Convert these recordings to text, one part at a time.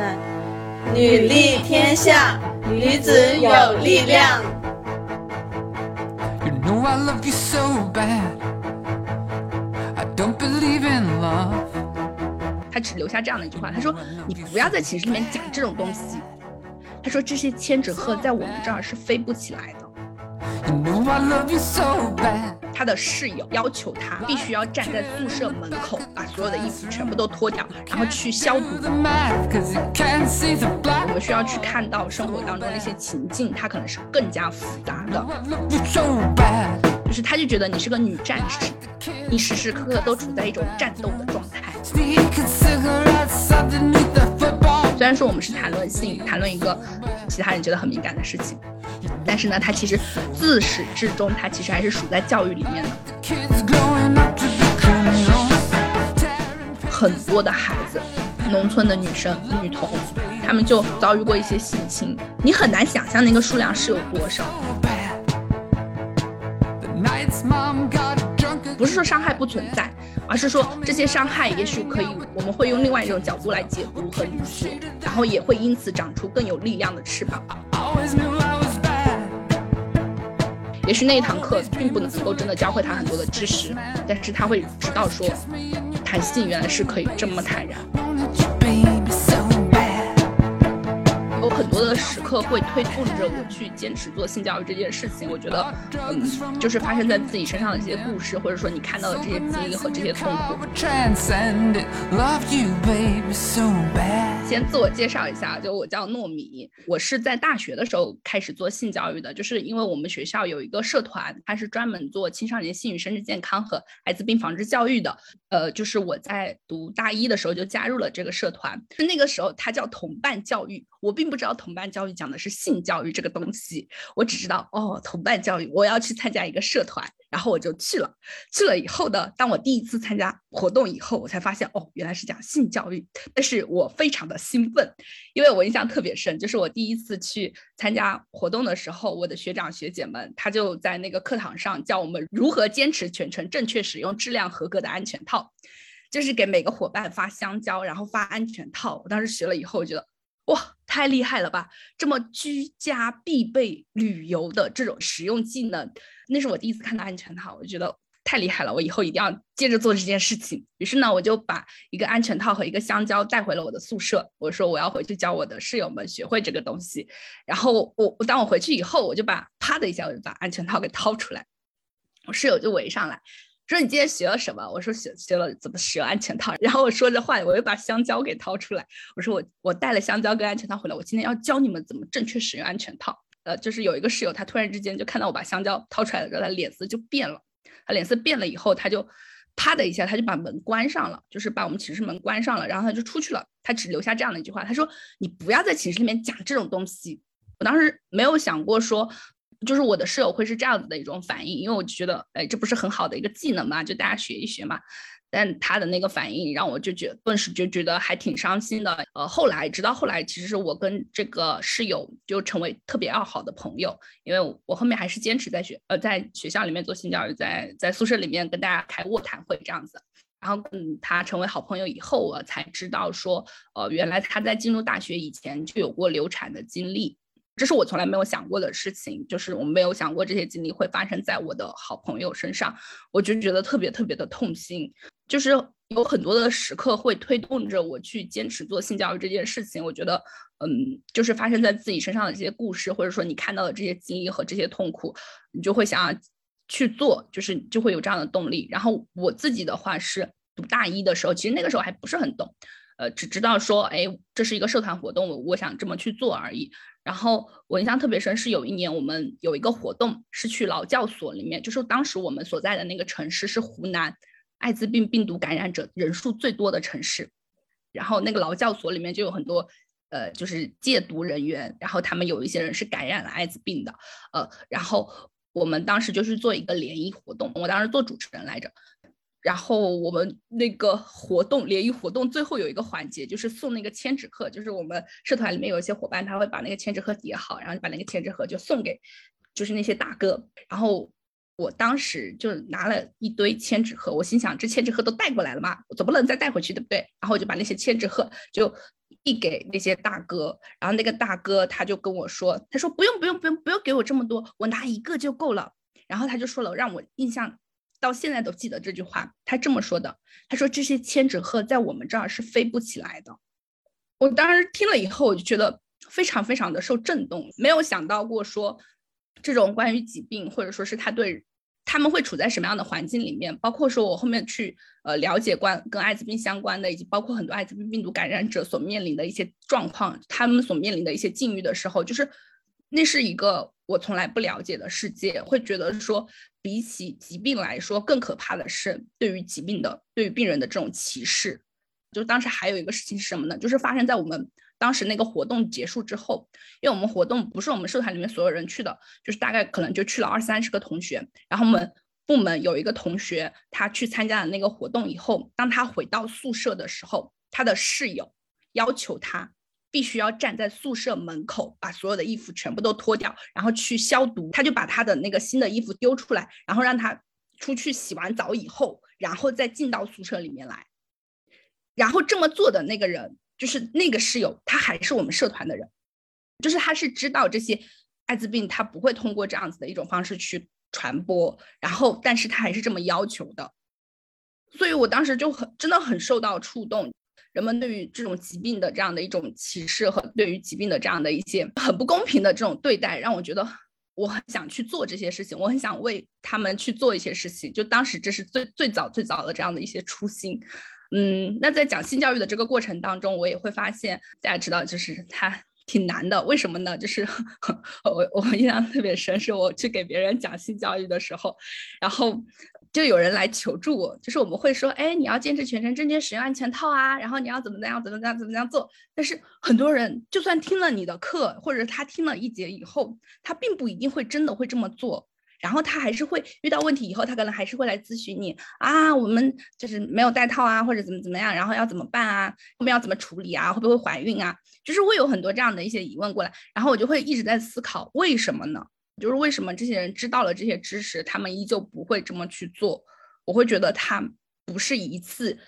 赛，女力天下，女子有力量。You know I love you so bad. I don't believe in love. 他只留下这样的一句话，他说：“你不要在寝室里面讲这种东西。”他说：“这些千纸鹤在我们这儿是飞不起来的。You know I love you so bad. ”他的室友要求他必须要站在宿舍门口，把所有的衣服全部都脱掉，然后去消毒。我们需要去看到生活当中那些情境，它可能是更加复杂的。就是他就觉得你是个女战士，你时时刻刻都处在一种战斗的状态。虽然说我们是谈论性，谈论一个其他人觉得很敏感的事情，但是呢，它其实自始至终，它其实还是属在教育里面的。很多的孩子，农村的女生、女童，她们就遭遇过一些性侵，你很难想象那个数量是有多少。不是说伤害不存在，而是说这些伤害也许可以，我们会用另外一种角度来解读和理解，然后也会因此长出更有力量的翅膀。也许那一堂课并不能够真的教会他很多的知识，但是他会知道说，弹性原来是可以这么坦然。很多的时刻会推动着我去坚持做性教育这件事情。我觉得，嗯，就是发生在自己身上的这些故事，或者说你看到的这些经历和这些痛苦。先自我介绍一下，就我叫糯米，我是在大学的时候开始做性教育的，就是因为我们学校有一个社团，它是专门做青少年性与生殖健康和艾滋病防治教育的。呃，就是我在读大一的时候就加入了这个社团，那个时候它叫同伴教育，我并不知道同伴教育讲的是性教育这个东西，我只知道哦，同伴教育我要去参加一个社团，然后我就去了。去了以后呢，当我第一次参加活动以后，我才发现哦，原来是讲性教育，但是我非常的兴奋，因为我印象特别深，就是我第一次去参加活动的时候，我的学长学姐们他就在那个课堂上教我们如何坚持全程正确使用质量合格的安全套，就是给每个伙伴发香蕉，然后发安全套。我当时学了以后，我觉得哇，太厉害了吧！这么居家必备旅游的这种实用技能，那是我第一次看到安全套，我觉得太厉害了，我以后一定要接着做这件事情。于是呢，我就把一个安全套和一个香蕉带回了我的宿舍，我说我要回去教我的室友们学会这个东西。然后我我当我回去以后，我就把啪的一下，我就把安全套给掏出来，我室友就围上来。说你今天学了什么？我说学学了怎么使用安全套。然后我说着话，我又把香蕉给掏出来。我说我我带了香蕉跟安全套回来，我今天要教你们怎么正确使用安全套。呃，就是有一个室友，他突然之间就看到我把香蕉掏出来了，然后他脸色就变了。他脸色变了以后，他就啪的一下，他就把门关上了，就是把我们寝室门关上了，然后他就出去了。他只留下这样的一句话，他说：“你不要在寝室里面讲这种东西。”我当时没有想过说。就是我的室友会是这样子的一种反应，因为我觉得，哎，这不是很好的一个技能嘛，就大家学一学嘛。但他的那个反应让我就觉顿时就觉得还挺伤心的。呃，后来直到后来，其实是我跟这个室友就成为特别要好的朋友，因为我后面还是坚持在学呃在学校里面做性教育，在在宿舍里面跟大家开卧谈会这样子。然后跟他成为好朋友以后，我才知道说，呃，原来他在进入大学以前就有过流产的经历。这是我从来没有想过的事情，就是我没有想过这些经历会发生在我的好朋友身上，我就觉得特别特别的痛心。就是有很多的时刻会推动着我去坚持做性教育这件事情。我觉得，嗯，就是发生在自己身上的这些故事，或者说你看到的这些经历和这些痛苦，你就会想要去做，就是就会有这样的动力。然后我自己的话是读大一的时候，其实那个时候还不是很懂，呃，只知道说，哎，这是一个社团活动，我我想这么去做而已。然后我印象特别深，是有一年我们有一个活动是去劳教所里面，就是当时我们所在的那个城市是湖南艾滋病病毒感染者人数最多的城市，然后那个劳教所里面就有很多呃就是戒毒人员，然后他们有一些人是感染了艾滋病的，呃，然后我们当时就是做一个联谊活动，我当时做主持人来着。然后我们那个活动联谊活动最后有一个环节，就是送那个千纸鹤，就是我们社团里面有一些伙伴，他会把那个千纸鹤叠好，然后把那个千纸鹤就送给，就是那些大哥。然后我当时就拿了一堆千纸鹤，我心想这千纸鹤都带过来了嘛，总不能再带回去，对不对？然后我就把那些千纸鹤就递给那些大哥，然后那个大哥他就跟我说，他说不用不用不用不用给我这么多，我拿一个就够了。然后他就说了，让我印象到现在都记得这句话，他这么说的，他说这些千纸鹤在我们这儿是飞不起来的。我当时听了以后，我就觉得非常非常的受震动，没有想到过说这种关于疾病，或者说是他对。他们会处在什么样的环境里面？包括说我后面去呃了解关跟艾滋病相关的，以及包括很多艾滋病病毒感染者所面临的一些状况，他们所面临的一些境遇的时候，就是那是一个我从来不了解的世界，会觉得说比起疾病来说，更可怕的是对于疾病的对于病人的这种歧视。就当时还有一个事情是什么呢？就是发生在我们。当时那个活动结束之后，因为我们活动不是我们社团里面所有人去的，就是大概可能就去了二三十个同学。然后我们部门有一个同学，他去参加了那个活动以后，当他回到宿舍的时候，他的室友要求他必须要站在宿舍门口，把所有的衣服全部都脱掉，然后去消毒。他就把他的那个新的衣服丢出来，然后让他出去洗完澡以后，然后再进到宿舍里面来。然后这么做的那个人。就是那个室友，他还是我们社团的人，就是他是知道这些艾滋病，他不会通过这样子的一种方式去传播，然后但是他还是这么要求的，所以我当时就很真的很受到触动，人们对于这种疾病的这样的一种歧视和对于疾病的这样的一些很不公平的这种对待，让我觉得我很想去做这些事情，我很想为他们去做一些事情，就当时这是最最早最早的这样的一些初心。嗯，那在讲性教育的这个过程当中，我也会发现，大家知道，就是它挺难的。为什么呢？就是 我我印象特别深，是我去给别人讲性教育的时候，然后就有人来求助我，就是我们会说，哎，你要坚持全程正确使用安全套啊，然后你要怎么怎样，怎么怎样，怎么样做。但是很多人就算听了你的课，或者他听了一节以后，他并不一定会真的会这么做。然后他还是会遇到问题以后，他可能还是会来咨询你啊，我们就是没有带套啊，或者怎么怎么样，然后要怎么办啊？后面要怎么处理啊？会不会怀孕啊？就是会有很多这样的一些疑问过来，然后我就会一直在思考，为什么呢？就是为什么这些人知道了这些知识，他们依旧不会这么去做？我会觉得他不是一次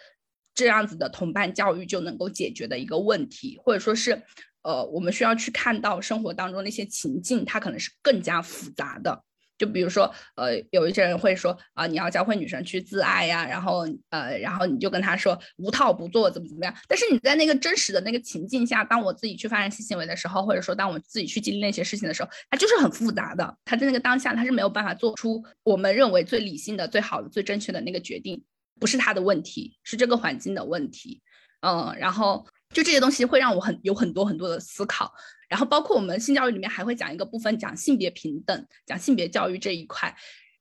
这样子的同伴教育就能够解决的一个问题，或者说是，呃，我们需要去看到生活当中那些情境，它可能是更加复杂的。就比如说，呃，有一些人会说啊，你要教会女生去自爱呀，然后呃，然后你就跟他说无套不做怎么怎么样。但是你在那个真实的那个情境下，当我自己去发生性行为的时候，或者说当我自己去经历那些事情的时候，它就是很复杂的。他在那个当下，他是没有办法做出我们认为最理性的、最好的、最正确的那个决定，不是他的问题，是这个环境的问题。嗯，然后就这些东西会让我很有很多很多的思考。然后包括我们性教育里面还会讲一个部分，讲性别平等，讲性别教育这一块。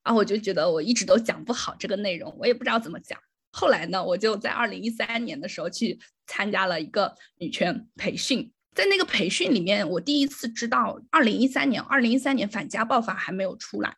然后我就觉得我一直都讲不好这个内容，我也不知道怎么讲。后来呢，我就在二零一三年的时候去参加了一个女权培训，在那个培训里面，我第一次知道二零一三年，二零一三年反家暴法还没有出来，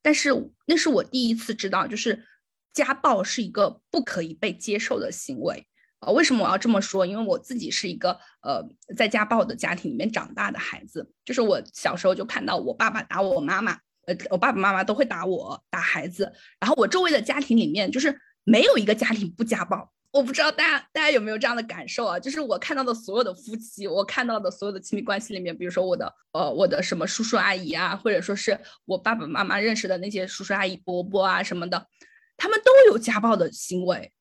但是那是我第一次知道，就是家暴是一个不可以被接受的行为。呃，为什么我要这么说？因为我自己是一个呃在家暴的家庭里面长大的孩子，就是我小时候就看到我爸爸打我妈妈，呃，我爸爸妈妈都会打我打孩子，然后我周围的家庭里面就是没有一个家庭不家暴。我不知道大家大家有没有这样的感受啊？就是我看到的所有的夫妻，我看到的所有的亲密关系里面，比如说我的呃我的什么叔叔阿姨啊，或者说是我爸爸妈妈认识的那些叔叔阿姨伯伯啊什么的，他们都有家暴的行为。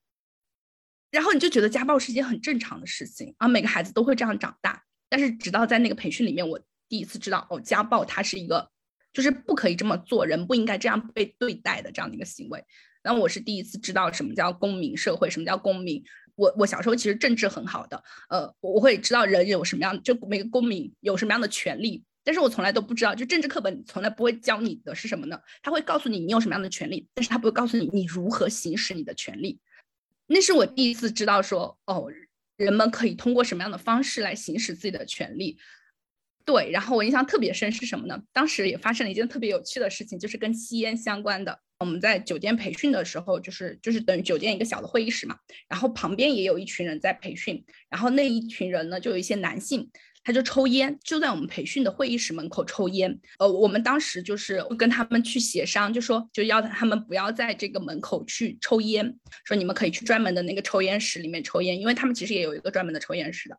然后你就觉得家暴是一件很正常的事情啊，每个孩子都会这样长大。但是直到在那个培训里面，我第一次知道哦，家暴它是一个，就是不可以这么做，人不应该这样被对待的这样的一个行为。然后我是第一次知道什么叫公民社会，什么叫公民。我我小时候其实政治很好的，呃，我会知道人有什么样，就每个公民有什么样的权利。但是我从来都不知道，就政治课本从来不会教你的是什么呢？他会告诉你你有什么样的权利，但是他不会告诉你你如何行使你的权利。那是我第一次知道说，哦，人们可以通过什么样的方式来行使自己的权利。对，然后我印象特别深是什么呢？当时也发生了一件特别有趣的事情，就是跟吸烟相关的。我们在酒店培训的时候，就是就是等于酒店一个小的会议室嘛，然后旁边也有一群人在培训，然后那一群人呢，就有一些男性他就抽烟，就在我们培训的会议室门口抽烟。呃，我们当时就是跟他们去协商，就说就要他们不要在这个门口去抽烟，说你们可以去专门的那个抽烟室里面抽烟，因为他们其实也有一个专门的抽烟室的。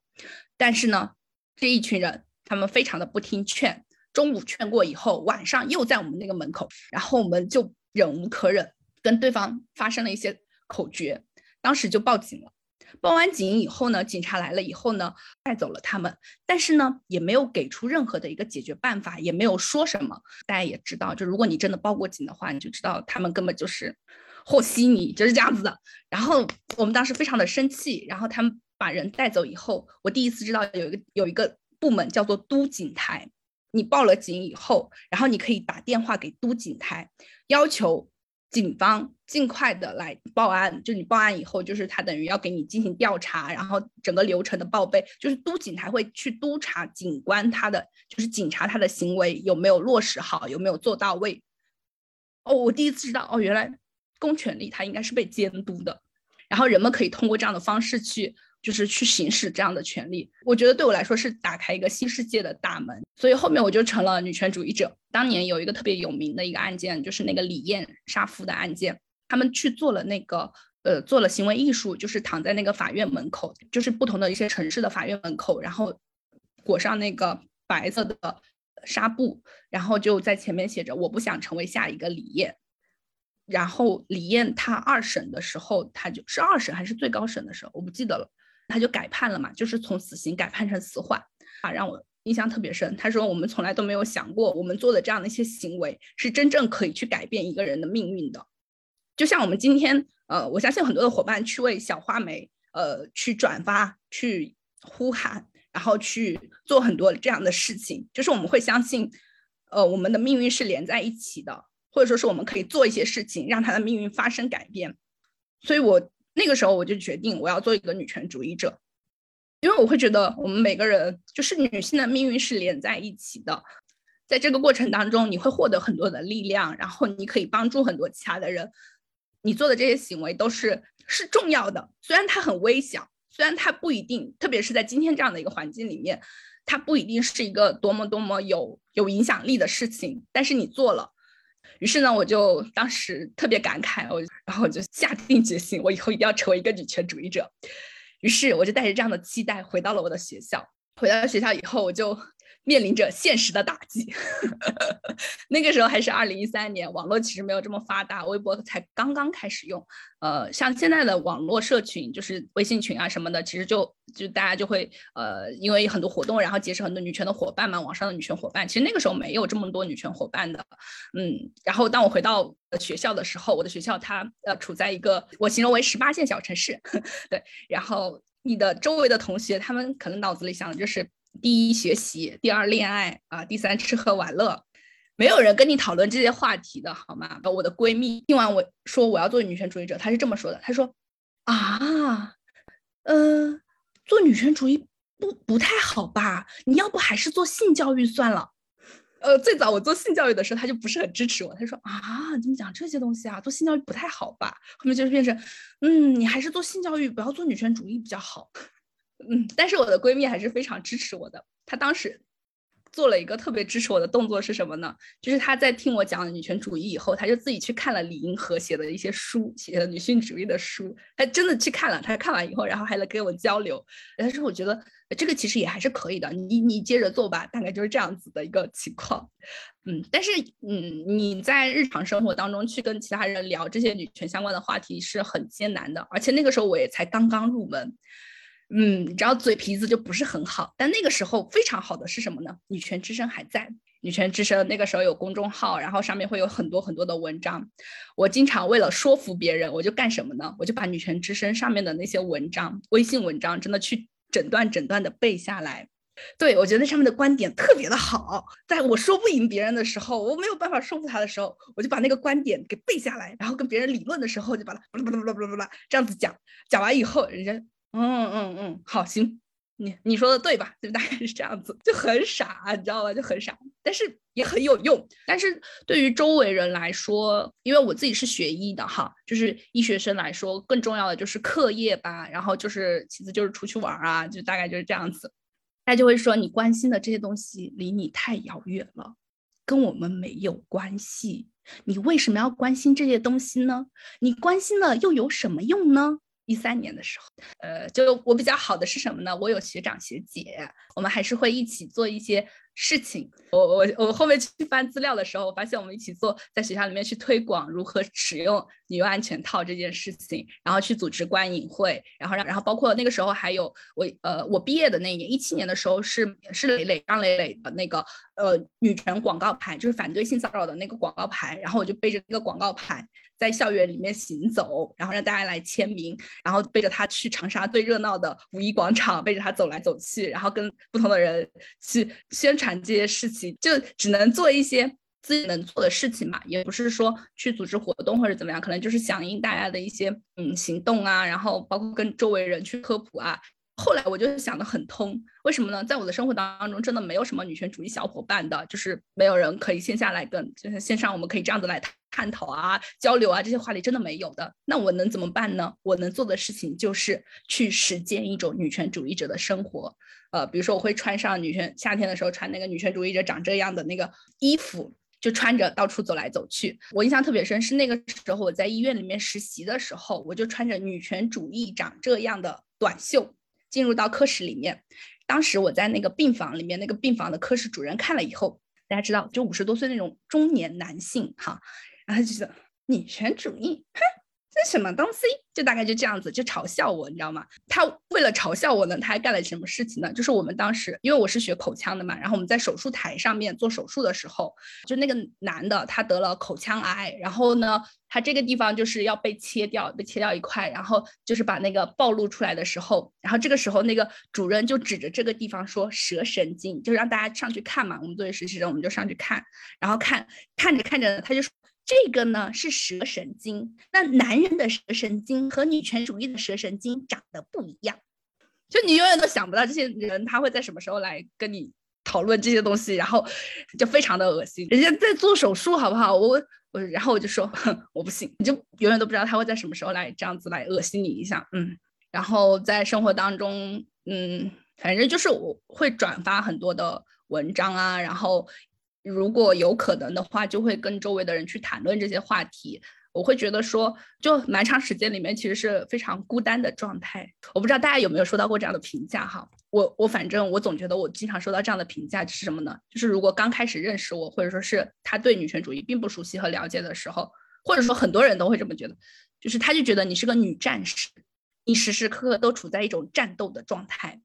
但是呢，这一群人他们非常的不听劝，中午劝过以后，晚上又在我们那个门口，然后我们就忍无可忍，跟对方发生了一些口角，当时就报警了。报完警以后呢，警察来了以后呢，带走了他们，但是呢，也没有给出任何的一个解决办法，也没有说什么。大家也知道，就如果你真的报过警的话，你就知道他们根本就是和稀泥，就是这样子的。然后我们当时非常的生气，然后他们把人带走以后，我第一次知道有一个有一个部门叫做都警台，你报了警以后，然后你可以打电话给都警台，要求。警方尽快的来报案，就你报案以后，就是他等于要给你进行调查，然后整个流程的报备，就是督警台会去督查警官他的，就是警察他的行为有没有落实好，有没有做到位。哦，我第一次知道，哦，原来公权力它应该是被监督的，然后人们可以通过这样的方式去。就是去行使这样的权利，我觉得对我来说是打开一个新世界的大门，所以后面我就成了女权主义者。当年有一个特别有名的一个案件，就是那个李艳杀夫的案件，他们去做了那个呃做了行为艺术，就是躺在那个法院门口，就是不同的一些城市的法院门口，然后裹上那个白色的纱布，然后就在前面写着“我不想成为下一个李艳”。然后李艳她二审的时候，她就是二审还是最高审的时候，我不记得了。他就改判了嘛，就是从死刑改判成死缓啊，让我印象特别深。他说我们从来都没有想过，我们做的这样的一些行为是真正可以去改变一个人的命运的。就像我们今天，呃，我相信很多的伙伴去为小花梅，呃，去转发、去呼喊，然后去做很多这样的事情，就是我们会相信，呃，我们的命运是连在一起的，或者说是我们可以做一些事情，让他的命运发生改变。所以我。那个时候我就决定我要做一个女权主义者，因为我会觉得我们每个人就是女性的命运是连在一起的，在这个过程当中你会获得很多的力量，然后你可以帮助很多其他的人，你做的这些行为都是是重要的，虽然它很微小，虽然它不一定，特别是在今天这样的一个环境里面，它不一定是一个多么多么有有影响力的事情，但是你做了。于是呢，我就当时特别感慨，我然后我就下定决心，我以后一定要成为一个女权主义者。于是我就带着这样的期待回到了我的学校。回到学校以后，我就。面临着现实的打击，那个时候还是二零一三年，网络其实没有这么发达，微博才刚刚开始用。呃，像现在的网络社群，就是微信群啊什么的，其实就就大家就会呃，因为很多活动，然后结识很多女权的伙伴嘛，网上的女权伙伴。其实那个时候没有这么多女权伙伴的，嗯。然后当我回到学校的时候，我的学校它呃处在一个我形容为十八线小城市，对。然后你的周围的同学，他们可能脑子里想的就是。第一学习，第二恋爱啊，第三吃喝玩乐，没有人跟你讨论这些话题的好吗？我的闺蜜听完我说我要做女权主义者，她是这么说的，她说啊，呃，做女权主义不不太好吧？你要不还是做性教育算了。呃，最早我做性教育的时候，她就不是很支持我，她说啊，怎么讲这些东西啊？做性教育不太好吧？后面就是变成，嗯，你还是做性教育，不要做女权主义比较好。嗯，但是我的闺蜜还是非常支持我的。她当时做了一个特别支持我的动作是什么呢？就是她在听我讲女权主义以后，她就自己去看了李银河写的一些书，写的女性主义的书。她真的去看了，她看完以后，然后还来跟我交流。她说：“我觉得这个其实也还是可以的，你你接着做吧。”大概就是这样子的一个情况。嗯，但是嗯，你在日常生活当中去跟其他人聊这些女权相关的话题是很艰难的，而且那个时候我也才刚刚入门。嗯，你知道嘴皮子就不是很好，但那个时候非常好的是什么呢？女权之声还在，女权之声那个时候有公众号，然后上面会有很多很多的文章。我经常为了说服别人，我就干什么呢？我就把女权之声上面的那些文章，微信文章，真的去整段整段的背下来。对我觉得那上面的观点特别的好，在我说不赢别人的时候，我没有办法说服他的时候，我就把那个观点给背下来，然后跟别人理论的时候，就把它巴拉巴拉巴拉巴拉这样子讲，讲完以后，人家。嗯嗯嗯，好行，你你说的对吧？就大概是这样子，就很傻，你知道吧？就很傻，但是也很有用。但是对于周围人来说，因为我自己是学医的哈，就是医学生来说，更重要的就是课业吧，然后就是其次就是出去玩啊，就大概就是这样子。大家就会说你关心的这些东西离你太遥远了，跟我们没有关系。你为什么要关心这些东西呢？你关心了又有什么用呢？一三年的时候，呃，就我比较好的是什么呢？我有学长学姐，我们还是会一起做一些。事情，我我我后面去翻资料的时候，我发现我们一起做，在学校里面去推广如何使用女用安全套这件事情，然后去组织观影会，然后让然后包括那个时候还有我呃我毕业的那一年一七年的时候是是磊磊张磊磊的那个呃女权广告牌，就是反对性骚扰的那个广告牌，然后我就背着那个广告牌在校园里面行走，然后让大家来签名，然后背着它去长沙最热闹的五一广场，背着它走来走去，然后跟不同的人去宣传。这些事情就只能做一些自己能做的事情嘛，也不是说去组织活动或者怎么样，可能就是响应大家的一些嗯行动啊，然后包括跟周围人去科普啊。后来我就想得很通，为什么呢？在我的生活当中，真的没有什么女权主义小伙伴的，就是没有人可以线下来跟，就是线上我们可以这样子来探讨啊、交流啊，这些话题真的没有的。那我能怎么办呢？我能做的事情就是去实践一种女权主义者的生活。呃，比如说我会穿上女权夏天的时候穿那个女权主义者长这样的那个衣服，就穿着到处走来走去。我印象特别深，是那个时候我在医院里面实习的时候，我就穿着女权主义长这样的短袖。进入到科室里面，当时我在那个病房里面，那个病房的科室主任看了以后，大家知道，就五十多岁那种中年男性哈，然后就觉得女权主义，哼。这什么东西？就大概就这样子，就嘲笑我，你知道吗？他为了嘲笑我呢，他还干了什么事情呢？就是我们当时，因为我是学口腔的嘛，然后我们在手术台上面做手术的时候，就那个男的他得了口腔癌，然后呢，他这个地方就是要被切掉，被切掉一块，然后就是把那个暴露出来的时候，然后这个时候那个主任就指着这个地方说舌神经，就让大家上去看嘛。我们作为实习生，我们就上去看，然后看看着看着，他就说。这个呢是舌神经，那男人的舌神经和女权主义的舌神经长得不一样，就你永远都想不到这些人他会在什么时候来跟你讨论这些东西，然后就非常的恶心。人家在做手术，好不好？我我然后我就说我不信，你就永远都不知道他会在什么时候来这样子来恶心你一下，嗯。然后在生活当中，嗯，反正就是我会转发很多的文章啊，然后。如果有可能的话，就会跟周围的人去谈论这些话题。我会觉得说，就蛮长时间里面其实是非常孤单的状态。我不知道大家有没有收到过这样的评价哈？我我反正我总觉得我经常收到这样的评价是什么呢？就是如果刚开始认识我，或者说是他对女权主义并不熟悉和了解的时候，或者说很多人都会这么觉得，就是他就觉得你是个女战士，你时时刻刻都处在一种战斗的状态。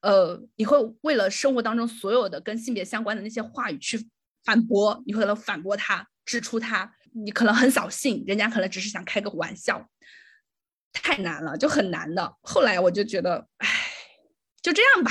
呃，你会为了生活当中所有的跟性别相关的那些话语去反驳，你可能反驳他，指出他，你可能很扫兴，人家可能只是想开个玩笑，太难了，就很难的。后来我就觉得，唉，就这样吧，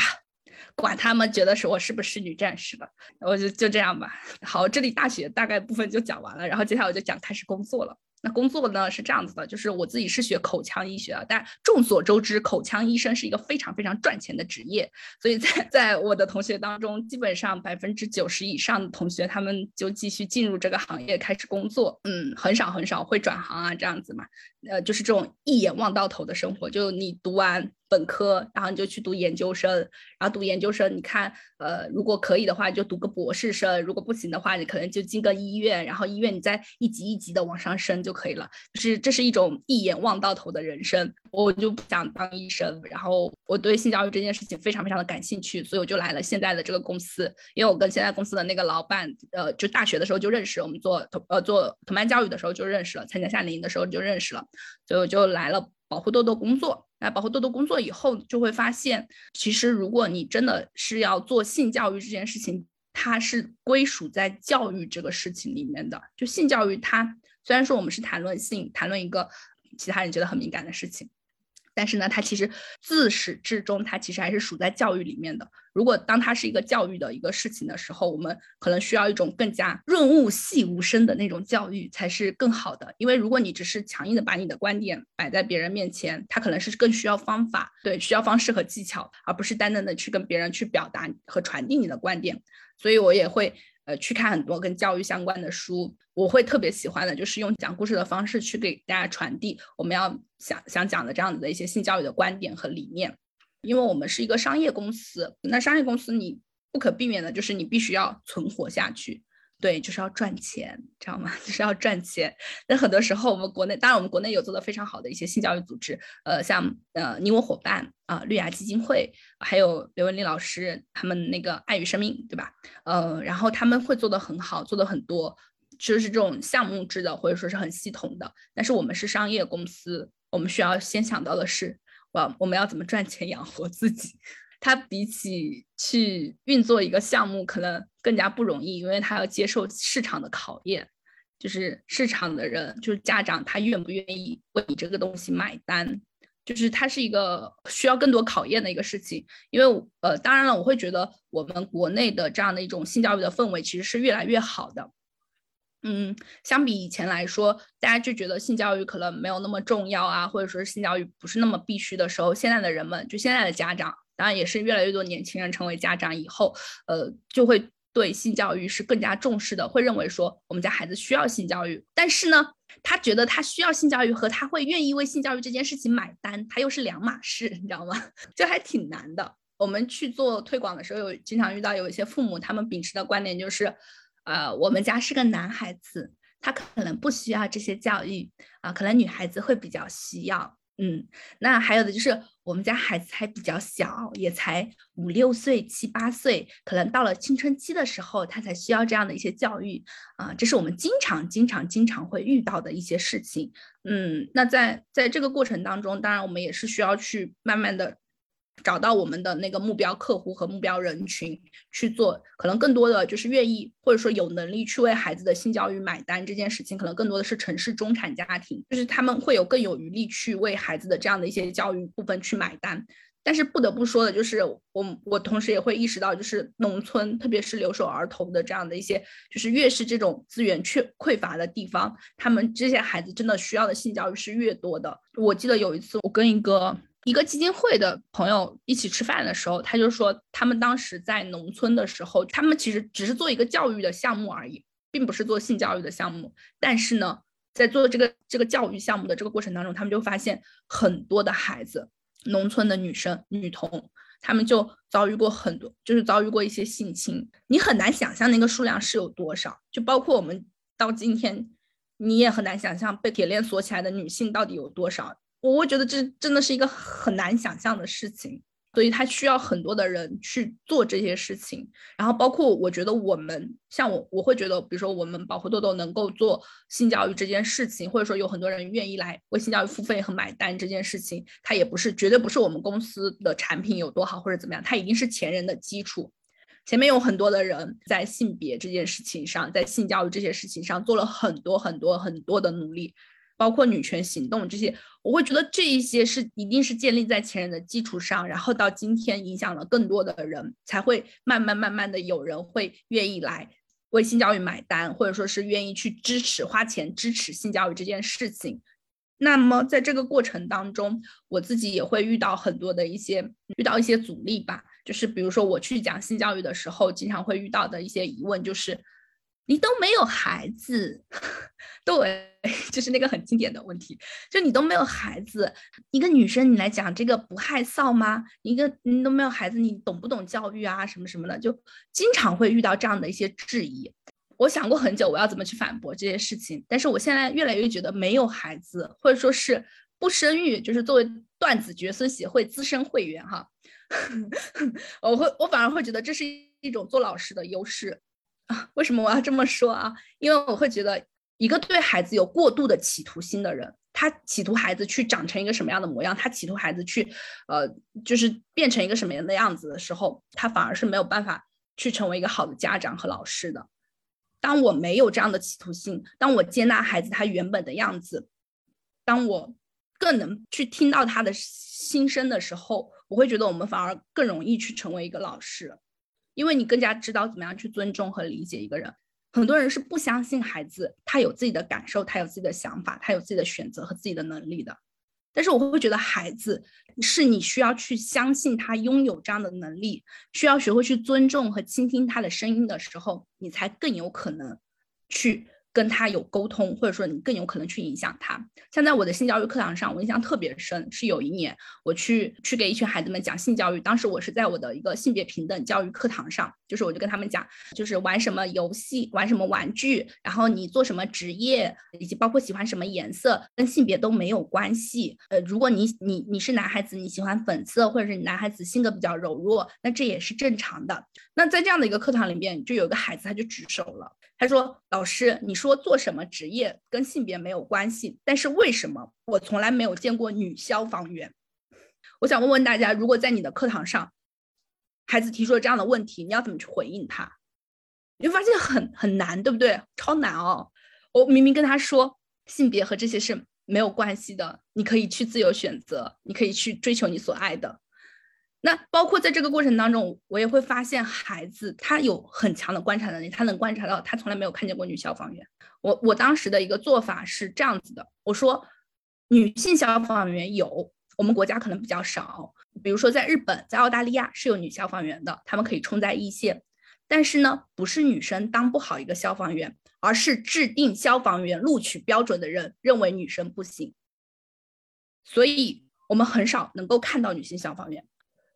管他们觉得是我是不是女战士了，我就就这样吧。好，这里大学大概部分就讲完了，然后接下来我就讲开始工作了。那工作呢是这样子的，就是我自己是学口腔医学的，但众所周知，口腔医生是一个非常非常赚钱的职业，所以在在我的同学当中，基本上百分之九十以上的同学，他们就继续进入这个行业开始工作，嗯，很少很少会转行啊，这样子嘛，呃，就是这种一眼望到头的生活，就你读完。本科，然后你就去读研究生，然后读研究生，你看，呃，如果可以的话，就读个博士生；如果不行的话，你可能就进个医院，然后医院你再一级一级的往上升就可以了。就是这是一种一眼望到头的人生。我就不想当医生，然后我对性教育这件事情非常非常的感兴趣，所以我就来了现在的这个公司。因为我跟现在公司的那个老板，呃，就大学的时候就认识，我们做同呃做同班教育的时候就认识了，参加夏令营的时候就认识了，所以我就来了。保护豆豆工作，来保护豆豆工作以后，就会发现，其实如果你真的是要做性教育这件事情，它是归属在教育这个事情里面的。就性教育，它虽然说我们是谈论性，谈论一个其他人觉得很敏感的事情。但是呢，它其实自始至终，它其实还是属在教育里面的。如果当它是一个教育的一个事情的时候，我们可能需要一种更加润物细无声的那种教育才是更好的。因为如果你只是强硬的把你的观点摆在别人面前，他可能是更需要方法，对，需要方式和技巧，而不是单单的去跟别人去表达和传递你的观点。所以我也会。呃，去看很多跟教育相关的书，我会特别喜欢的，就是用讲故事的方式去给大家传递我们要想想讲的这样子的一些性教育的观点和理念。因为我们是一个商业公司，那商业公司你不可避免的就是你必须要存活下去。对，就是要赚钱，知道吗？就是要赚钱。那很多时候，我们国内，当然我们国内有做的非常好的一些性教育组织，呃，像呃你我伙伴啊，绿芽基金会，还有刘文丽老师他们那个爱与生命，对吧？呃，然后他们会做的很好，做的很多，就是这种项目制的，或者说是很系统的。但是我们是商业公司，我们需要先想到的是，我我们要怎么赚钱养活自己。它比起去运作一个项目，可能更加不容易，因为他要接受市场的考验，就是市场的人，就是家长，他愿不愿意为你这个东西买单，就是它是一个需要更多考验的一个事情。因为呃，当然了，我会觉得我们国内的这样的一种性教育的氛围其实是越来越好的。嗯，相比以前来说，大家就觉得性教育可能没有那么重要啊，或者说是性教育不是那么必须的时候，现在的人们，就现在的家长。当然也是越来越多年轻人成为家长以后，呃，就会对性教育是更加重视的，会认为说我们家孩子需要性教育，但是呢，他觉得他需要性教育和他会愿意为性教育这件事情买单，他又是两码事，你知道吗？就还挺难的。我们去做推广的时候，有经常遇到有一些父母，他们秉持的观点就是，呃，我们家是个男孩子，他可能不需要这些教育啊，可能女孩子会比较需要。嗯，那还有的就是我们家孩子还比较小，也才五六岁、七八岁，可能到了青春期的时候，他才需要这样的一些教育啊，这是我们经常、经常、经常会遇到的一些事情。嗯，那在在这个过程当中，当然我们也是需要去慢慢的。找到我们的那个目标客户和目标人群去做，可能更多的就是愿意或者说有能力去为孩子的性教育买单这件事情，可能更多的是城市中产家庭，就是他们会有更有余力去为孩子的这样的一些教育部分去买单。但是不得不说的就是，我我同时也会意识到，就是农村，特别是留守儿童的这样的一些，就是越是这种资源缺匮乏的地方，他们这些孩子真的需要的性教育是越多的。我记得有一次，我跟一个。一个基金会的朋友一起吃饭的时候，他就说，他们当时在农村的时候，他们其实只是做一个教育的项目而已，并不是做性教育的项目。但是呢，在做这个这个教育项目的这个过程当中，他们就发现很多的孩子，农村的女生、女童，他们就遭遇过很多，就是遭遇过一些性侵。你很难想象那个数量是有多少，就包括我们到今天，你也很难想象被铁链锁起来的女性到底有多少。我会觉得这真的是一个很难想象的事情，所以他需要很多的人去做这些事情。然后包括我觉得我们像我，我会觉得，比如说我们保护豆豆能够做性教育这件事情，或者说有很多人愿意来为性教育付费和买单这件事情，它也不是绝对不是我们公司的产品有多好或者怎么样，它一定是前人的基础。前面有很多的人在性别这件事情上，在性教育这些事情上做了很多很多很多的努力。包括女权行动这些，我会觉得这一些是一定是建立在前人的基础上，然后到今天影响了更多的人，才会慢慢慢慢的有人会愿意来为性教育买单，或者说是愿意去支持花钱支持性教育这件事情。那么在这个过程当中，我自己也会遇到很多的一些遇到一些阻力吧，就是比如说我去讲性教育的时候，经常会遇到的一些疑问就是。你都没有孩子，对，就是那个很经典的问题，就你都没有孩子，一个女生你来讲这个不害臊吗？一个你都没有孩子，你懂不懂教育啊？什么什么的，就经常会遇到这样的一些质疑。我想过很久，我要怎么去反驳这些事情，但是我现在越来越觉得，没有孩子或者说是不生育，就是作为断子绝孙协会资深会员哈，我会我反而会觉得这是一种做老师的优势。啊，为什么我要这么说啊？因为我会觉得，一个对孩子有过度的企图心的人，他企图孩子去长成一个什么样的模样，他企图孩子去，呃，就是变成一个什么样的样子的时候，他反而是没有办法去成为一个好的家长和老师的。当我没有这样的企图心，当我接纳孩子他原本的样子，当我更能去听到他的心声的时候，我会觉得我们反而更容易去成为一个老师。因为你更加知道怎么样去尊重和理解一个人，很多人是不相信孩子他有自己的感受，他有自己的想法，他有自己的选择和自己的能力的。但是我会觉得孩子是你需要去相信他拥有这样的能力，需要学会去尊重和倾听他的声音的时候，你才更有可能去跟他有沟通，或者说你更有可能去影响他。像在我的性教育课堂上，我印象特别深，是有一年我去去给一群孩子们讲性教育，当时我是在我的一个性别平等教育课堂上，就是我就跟他们讲，就是玩什么游戏，玩什么玩具，然后你做什么职业，以及包括喜欢什么颜色，跟性别都没有关系。呃，如果你你你是男孩子，你喜欢粉色，或者是你男孩子性格比较柔弱，那这也是正常的。那在这样的一个课堂里面，就有个孩子他就举手了。他说：“老师，你说说做什么职业跟性别没有关系，但是为什么我从来没有见过女消防员？我想问问大家，如果在你的课堂上，孩子提出了这样的问题，你要怎么去回应他？你会发现很很难，对不对？超难哦！我明明跟他说，性别和这些是没有关系的，你可以去自由选择，你可以去追求你所爱的。”那包括在这个过程当中，我也会发现孩子他有很强的观察能力，他能观察到他从来没有看见过女消防员。我我当时的一个做法是这样子的，我说女性消防员有，我们国家可能比较少，比如说在日本、在澳大利亚是有女消防员的，他们可以冲在一线。但是呢，不是女生当不好一个消防员，而是制定消防员录取标准的人认为女生不行，所以我们很少能够看到女性消防员。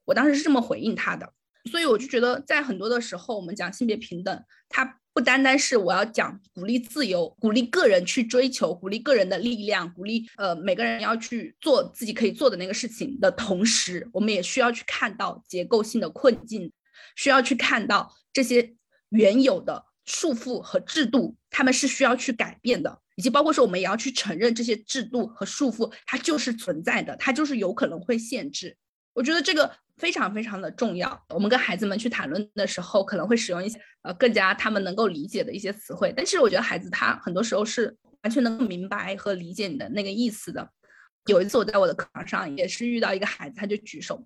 我当时是这么回应他的，所以我就觉得，在很多的时候，我们讲性别平等，它不单单是我要讲鼓励自由，鼓励个人去追求，鼓励个人的力量，鼓励呃每个人要去做自己可以做的那个事情的同时，我们也需要去看到结构性的困境，需要去看到这些原有的束缚和制度，他们是需要去改变的，以及包括说我们也要去承认这些制度和束缚，它就是存在的，它就是有可能会限制。我觉得这个。非常非常的重要。我们跟孩子们去谈论的时候，可能会使用一些呃更加他们能够理解的一些词汇。但是我觉得孩子他很多时候是完全能够明白和理解你的那个意思的。有一次我在我的课堂上也是遇到一个孩子，他就举手，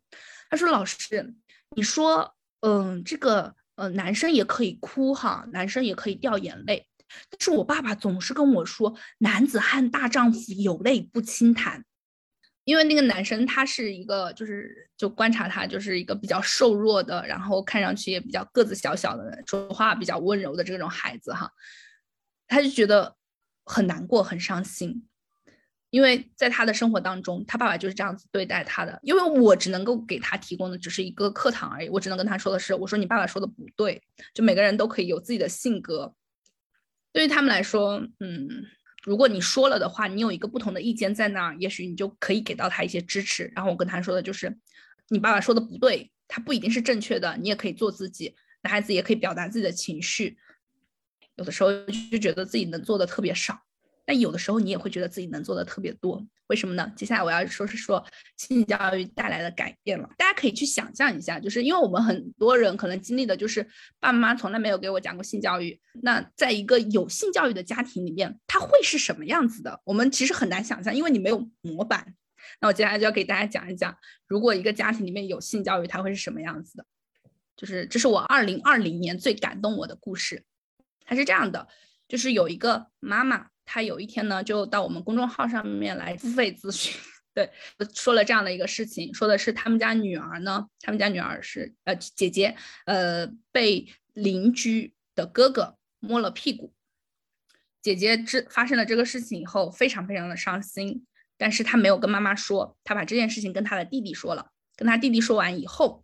他说：“老师，你说，嗯，这个呃男生也可以哭哈，男生也可以掉眼泪，但是我爸爸总是跟我说，男子汉大丈夫有泪不轻弹。”因为那个男生他是一个，就是就观察他就是一个比较瘦弱的，然后看上去也比较个子小小的，说话比较温柔的这种孩子哈，他就觉得很难过很伤心，因为在他的生活当中，他爸爸就是这样子对待他的。因为我只能够给他提供的只是一个课堂而已，我只能跟他说的是，我说你爸爸说的不对，就每个人都可以有自己的性格，对于他们来说，嗯。如果你说了的话，你有一个不同的意见在那儿，也许你就可以给到他一些支持。然后我跟他说的就是，你爸爸说的不对，他不一定是正确的，你也可以做自己。男孩子也可以表达自己的情绪，有的时候就觉得自己能做的特别少。但有的时候你也会觉得自己能做的特别多，为什么呢？接下来我要说是说性教育带来的改变了。大家可以去想象一下，就是因为我们很多人可能经历的就是爸妈从来没有给我讲过性教育。那在一个有性教育的家庭里面，它会是什么样子的？我们其实很难想象，因为你没有模板。那我接下来就要给大家讲一讲，如果一个家庭里面有性教育，它会是什么样子的？就是这是我二零二零年最感动我的故事。它是这样的，就是有一个妈妈。他有一天呢，就到我们公众号上面来付费咨询，对，说了这样的一个事情，说的是他们家女儿呢，他们家女儿是呃姐姐，呃被邻居的哥哥摸了屁股，姐姐知发生了这个事情以后，非常非常的伤心，但是她没有跟妈妈说，她把这件事情跟她的弟弟说了，跟她弟弟说完以后，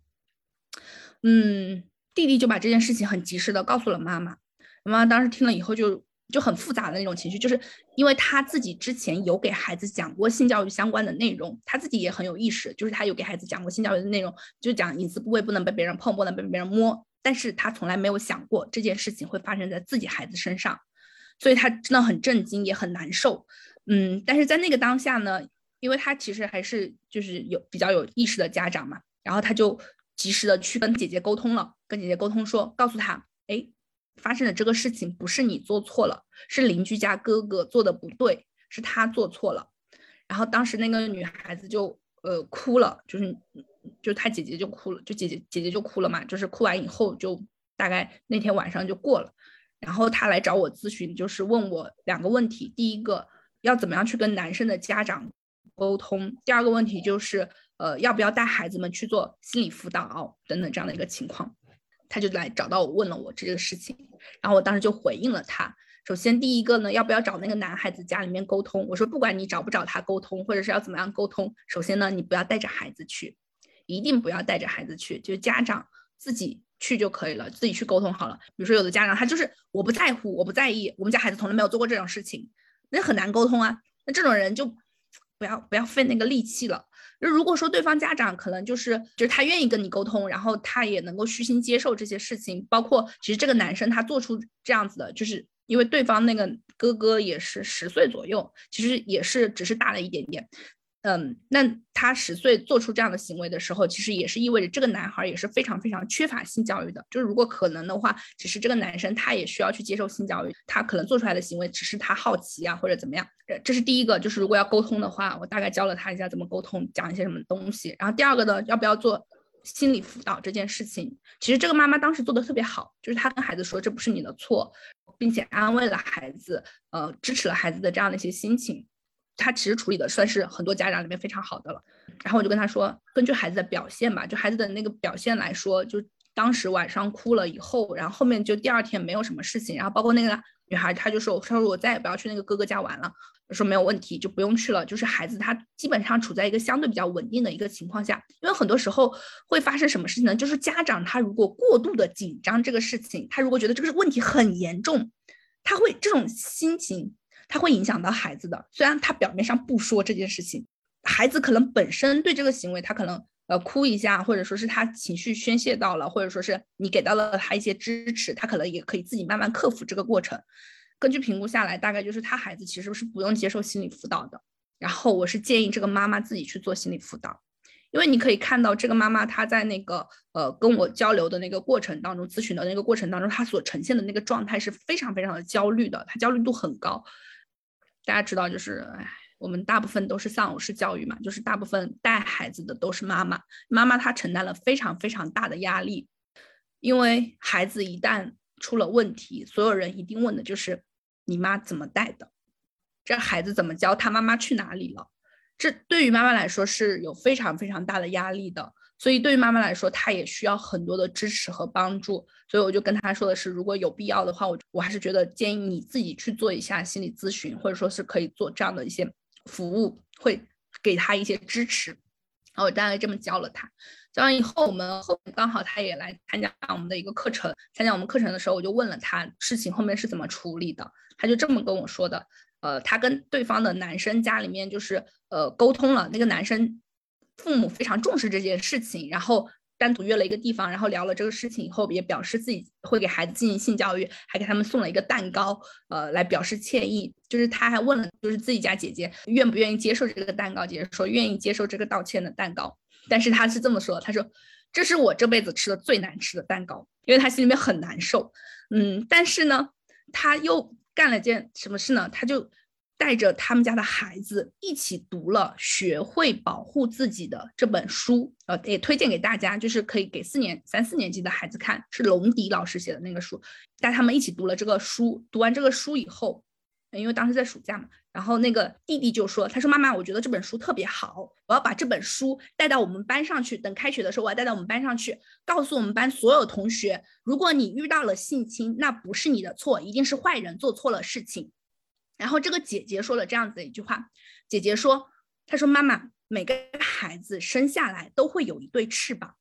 嗯，弟弟就把这件事情很及时的告诉了妈妈，妈妈当时听了以后就。就很复杂的那种情绪，就是因为他自己之前有给孩子讲过性教育相关的内容，他自己也很有意识，就是他有给孩子讲过性教育的内容，就讲隐私部位不能被别人碰，不能被别人摸，但是他从来没有想过这件事情会发生在自己孩子身上，所以他真的很震惊，也很难受。嗯，但是在那个当下呢，因为他其实还是就是有比较有意识的家长嘛，然后他就及时的去跟姐姐沟通了，跟姐姐沟通说，告诉他，哎。发生的这个事情不是你做错了，是邻居家哥哥做的不对，是他做错了。然后当时那个女孩子就呃哭了，就是就她姐姐就哭了，就姐姐姐姐就哭了嘛，就是哭完以后就大概那天晚上就过了。然后她来找我咨询，就是问我两个问题：第一个要怎么样去跟男生的家长沟通；第二个问题就是呃要不要带孩子们去做心理辅导等等这样的一个情况。他就来找到我，问了我这个事情，然后我当时就回应了他，首先第一个呢，要不要找那个男孩子家里面沟通？我说不管你找不找他沟通，或者是要怎么样沟通，首先呢，你不要带着孩子去，一定不要带着孩子去，就家长自己去就可以了，自己去沟通好了。比如说有的家长他就是我不在乎，我不在意，我们家孩子从来没有做过这种事情，那很难沟通啊。那这种人就不要不要费那个力气了。如果说对方家长可能就是就是他愿意跟你沟通，然后他也能够虚心接受这些事情，包括其实这个男生他做出这样子的，就是因为对方那个哥哥也是十岁左右，其实也是只是大了一点点。嗯，那他十岁做出这样的行为的时候，其实也是意味着这个男孩也是非常非常缺乏性教育的。就是如果可能的话，其实这个男生他也需要去接受性教育。他可能做出来的行为只是他好奇啊，或者怎么样。这是第一个，就是如果要沟通的话，我大概教了他一下怎么沟通，讲一些什么东西。然后第二个呢，要不要做心理辅导这件事情？其实这个妈妈当时做的特别好，就是她跟孩子说这不是你的错，并且安慰了孩子，呃，支持了孩子的这样的一些心情。他其实处理的算是很多家长里面非常好的了，然后我就跟他说，根据孩子的表现吧，就孩子的那个表现来说，就当时晚上哭了以后，然后后面就第二天没有什么事情，然后包括那个女孩，她就说，她说我再也不要去那个哥哥家玩了，我说没有问题，就不用去了。就是孩子他基本上处在一个相对比较稳定的一个情况下，因为很多时候会发生什么事情呢？就是家长他如果过度的紧张这个事情，他如果觉得这个问题很严重，他会这种心情。他会影响到孩子的，虽然他表面上不说这件事情，孩子可能本身对这个行为，他可能呃哭一下，或者说是他情绪宣泄到了，或者说是你给到了他一些支持，他可能也可以自己慢慢克服这个过程。根据评估下来，大概就是他孩子其实是不用接受心理辅导的。然后我是建议这个妈妈自己去做心理辅导，因为你可以看到这个妈妈她在那个呃跟我交流的那个过程当中，咨询的那个过程当中，她所呈现的那个状态是非常非常的焦虑的，她焦虑度很高。大家知道，就是哎，我们大部分都是丧偶式教育嘛，就是大部分带孩子的都是妈妈，妈妈她承担了非常非常大的压力，因为孩子一旦出了问题，所有人一定问的就是你妈怎么带的，这孩子怎么教，他妈妈去哪里了，这对于妈妈来说是有非常非常大的压力的。所以对于妈妈来说，她也需要很多的支持和帮助。所以我就跟她说的是，如果有必要的话，我我还是觉得建议你自己去做一下心理咨询，或者说是可以做这样的一些服务，会给她一些支持。然后我大概这么教了她。教完以后，我们后刚好她也来参加我们的一个课程。参加我们课程的时候，我就问了她事情后面是怎么处理的。她就这么跟我说的：，呃，她跟对方的男生家里面就是呃沟通了，那个男生。父母非常重视这件事情，然后单独约了一个地方，然后聊了这个事情以后，也表示自己会给孩子进行性教育，还给他们送了一个蛋糕，呃，来表示歉意。就是他还问了，就是自己家姐姐愿不愿意接受这个蛋糕，姐姐说愿意接受这个道歉的蛋糕。但是他是这么说，他说这是我这辈子吃的最难吃的蛋糕，因为他心里面很难受。嗯，但是呢，他又干了件什么事呢？他就。带着他们家的孩子一起读了《学会保护自己的》这本书，呃，也推荐给大家，就是可以给四年、三四年级的孩子看，是龙迪老师写的那个书。带他们一起读了这个书，读完这个书以后，因为当时在暑假嘛，然后那个弟弟就说：“他说妈妈，我觉得这本书特别好，我要把这本书带到我们班上去。等开学的时候，我要带到我们班上去，告诉我们班所有同学，如果你遇到了性侵，那不是你的错，一定是坏人做错了事情。”然后这个姐姐说了这样子一句话，姐姐说：“她说妈妈，每个孩子生下来都会有一对翅膀，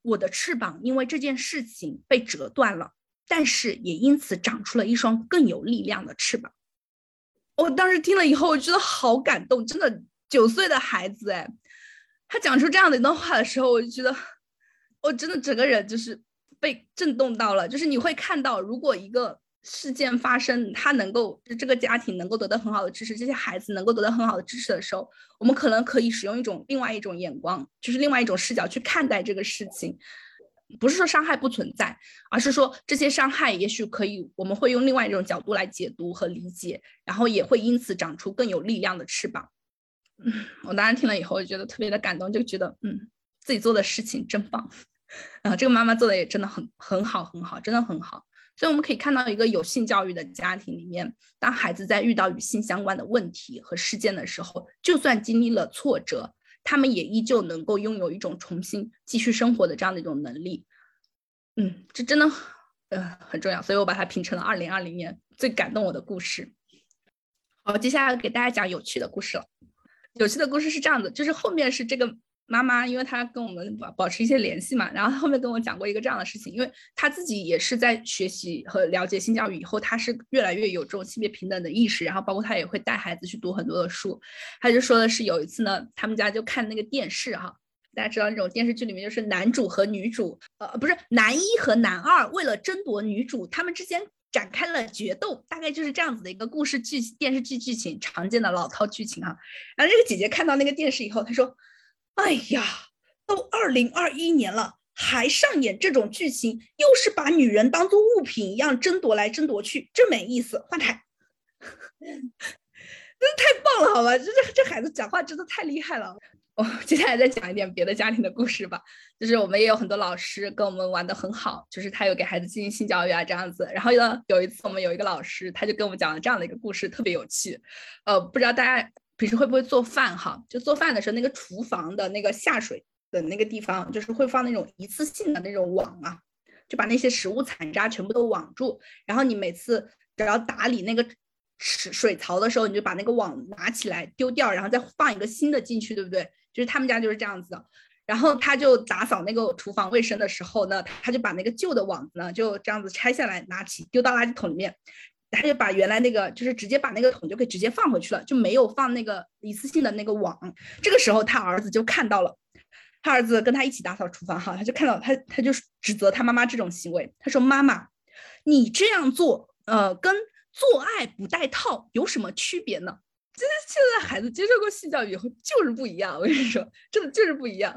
我的翅膀因为这件事情被折断了，但是也因此长出了一双更有力量的翅膀。”我当时听了以后，我觉得好感动，真的九岁的孩子哎，他讲出这样的一段话的时候，我就觉得我真的整个人就是被震动到了，就是你会看到，如果一个。事件发生，他能够这个家庭能够得到很好的支持，这些孩子能够得到很好的支持的时候，我们可能可以使用一种另外一种眼光，就是另外一种视角去看待这个事情。不是说伤害不存在，而是说这些伤害也许可以，我们会用另外一种角度来解读和理解，然后也会因此长出更有力量的翅膀。嗯，我当时听了以后，就觉得特别的感动，就觉得嗯，自己做的事情真棒。然 后这个妈妈做的也真的很很好，很好，真的很好。所以我们可以看到，一个有性教育的家庭里面，当孩子在遇到与性相关的问题和事件的时候，就算经历了挫折，他们也依旧能够拥有一种重新继续生活的这样的一种能力。嗯，这真的呃很重要，所以我把它评成了二零二零年最感动我的故事。好，接下来给大家讲有趣的故事了。有趣的故事是这样子，就是后面是这个。妈妈，因为她跟我们保保持一些联系嘛，然后后面跟我讲过一个这样的事情，因为她自己也是在学习和了解性教育以后，她是越来越有这种性别平等的意识，然后包括她也会带孩子去读很多的书。她就说的是有一次呢，他们家就看那个电视哈，大家知道那种电视剧里面就是男主和女主，呃，不是男一和男二为了争夺女主，他们之间展开了决斗，大概就是这样子的一个故事剧电视剧剧情，常见的老套剧情哈。然后这个姐姐看到那个电视以后，她说。哎呀，都二零二一年了，还上演这种剧情，又是把女人当做物品一样争夺来争夺去，真没意思。换台，真的太棒了，好吧？这这这孩子讲话真的太厉害了。我接下来再讲一点别的家庭的故事吧。就是我们也有很多老师跟我们玩的很好，就是他有给孩子进行性教育啊这样子。然后呢，有一次我们有一个老师，他就跟我们讲了这样的一个故事，特别有趣。呃，不知道大家。平时会不会做饭哈？就做饭的时候，那个厨房的那个下水的那个地方，就是会放那种一次性的那种网啊，就把那些食物残渣全部都网住。然后你每次只要打理那个池水槽的时候，你就把那个网拿起来丢掉，然后再放一个新的进去，对不对？就是他们家就是这样子的。然后他就打扫那个厨房卫生的时候呢，他就把那个旧的网子呢就这样子拆下来，拿起丢到垃圾桶里面。他就把原来那个，就是直接把那个桶就给直接放回去了，就没有放那个一次性的那个网。这个时候他儿子就看到了，他儿子跟他一起打扫厨房哈，他就看到他，他就指责他妈妈这种行为。他说：“妈妈，你这样做，呃，跟做爱不带套有什么区别呢？”真的，现在孩子接受过性教育以后就是不一样，我跟你说，真的就是不一样。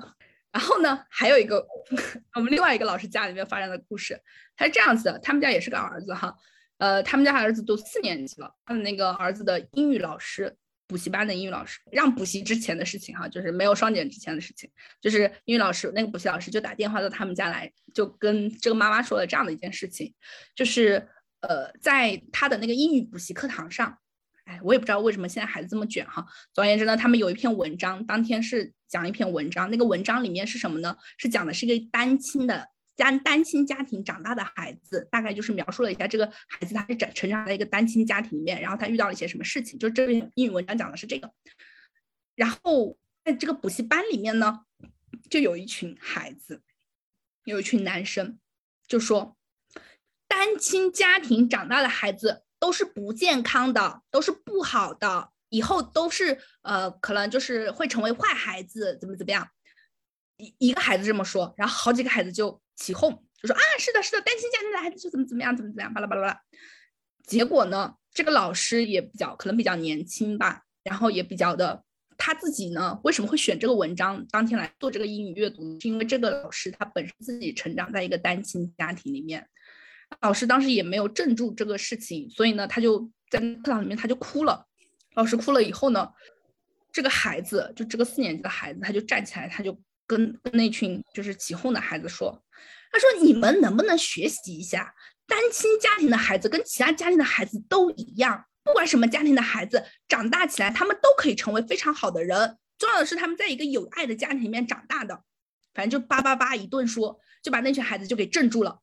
然后呢，还有一个 我们另外一个老师家里面发生的故事，他是这样子的，他们家也是个儿子哈。呃，他们家儿子都四年级了，他的那个儿子的英语老师，补习班的英语老师，让补习之前的事情哈，就是没有双减之前的事情，就是英语老师那个补习老师就打电话到他们家来，就跟这个妈妈说了这样的一件事情，就是呃，在他的那个英语补习课堂上，哎，我也不知道为什么现在孩子这么卷哈。总而言之呢，他们有一篇文章，当天是讲一篇文章，那个文章里面是什么呢？是讲的是一个单亲的。家单亲家庭长大的孩子，大概就是描述了一下这个孩子他是长成长在一个单亲家庭里面，然后他遇到了一些什么事情。就这篇英语文章讲的是这个。然后在这个补习班里面呢，就有一群孩子，有一群男生，就说单亲家庭长大的孩子都是不健康的，都是不好的，以后都是呃，可能就是会成为坏孩子，怎么怎么样。一一个孩子这么说，然后好几个孩子就起哄，就说啊，是的，是的，单亲家庭的孩子就怎么怎么样，怎么怎么样，巴拉巴拉巴拉。结果呢，这个老师也比较可能比较年轻吧，然后也比较的他自己呢，为什么会选这个文章当天来做这个英语阅读？是因为这个老师他本身自己成长在一个单亲家庭里面，老师当时也没有镇住这个事情，所以呢，他就在课堂里面他就哭了。老师哭了以后呢，这个孩子就这个四年级的孩子，他就站起来，他就。跟跟那群就是起哄的孩子说，他说你们能不能学习一下，单亲家庭的孩子跟其他家庭的孩子都一样，不管什么家庭的孩子长大起来，他们都可以成为非常好的人。重要的是他们在一个有爱的家庭里面长大的。反正就叭叭叭一顿说，就把那群孩子就给镇住了。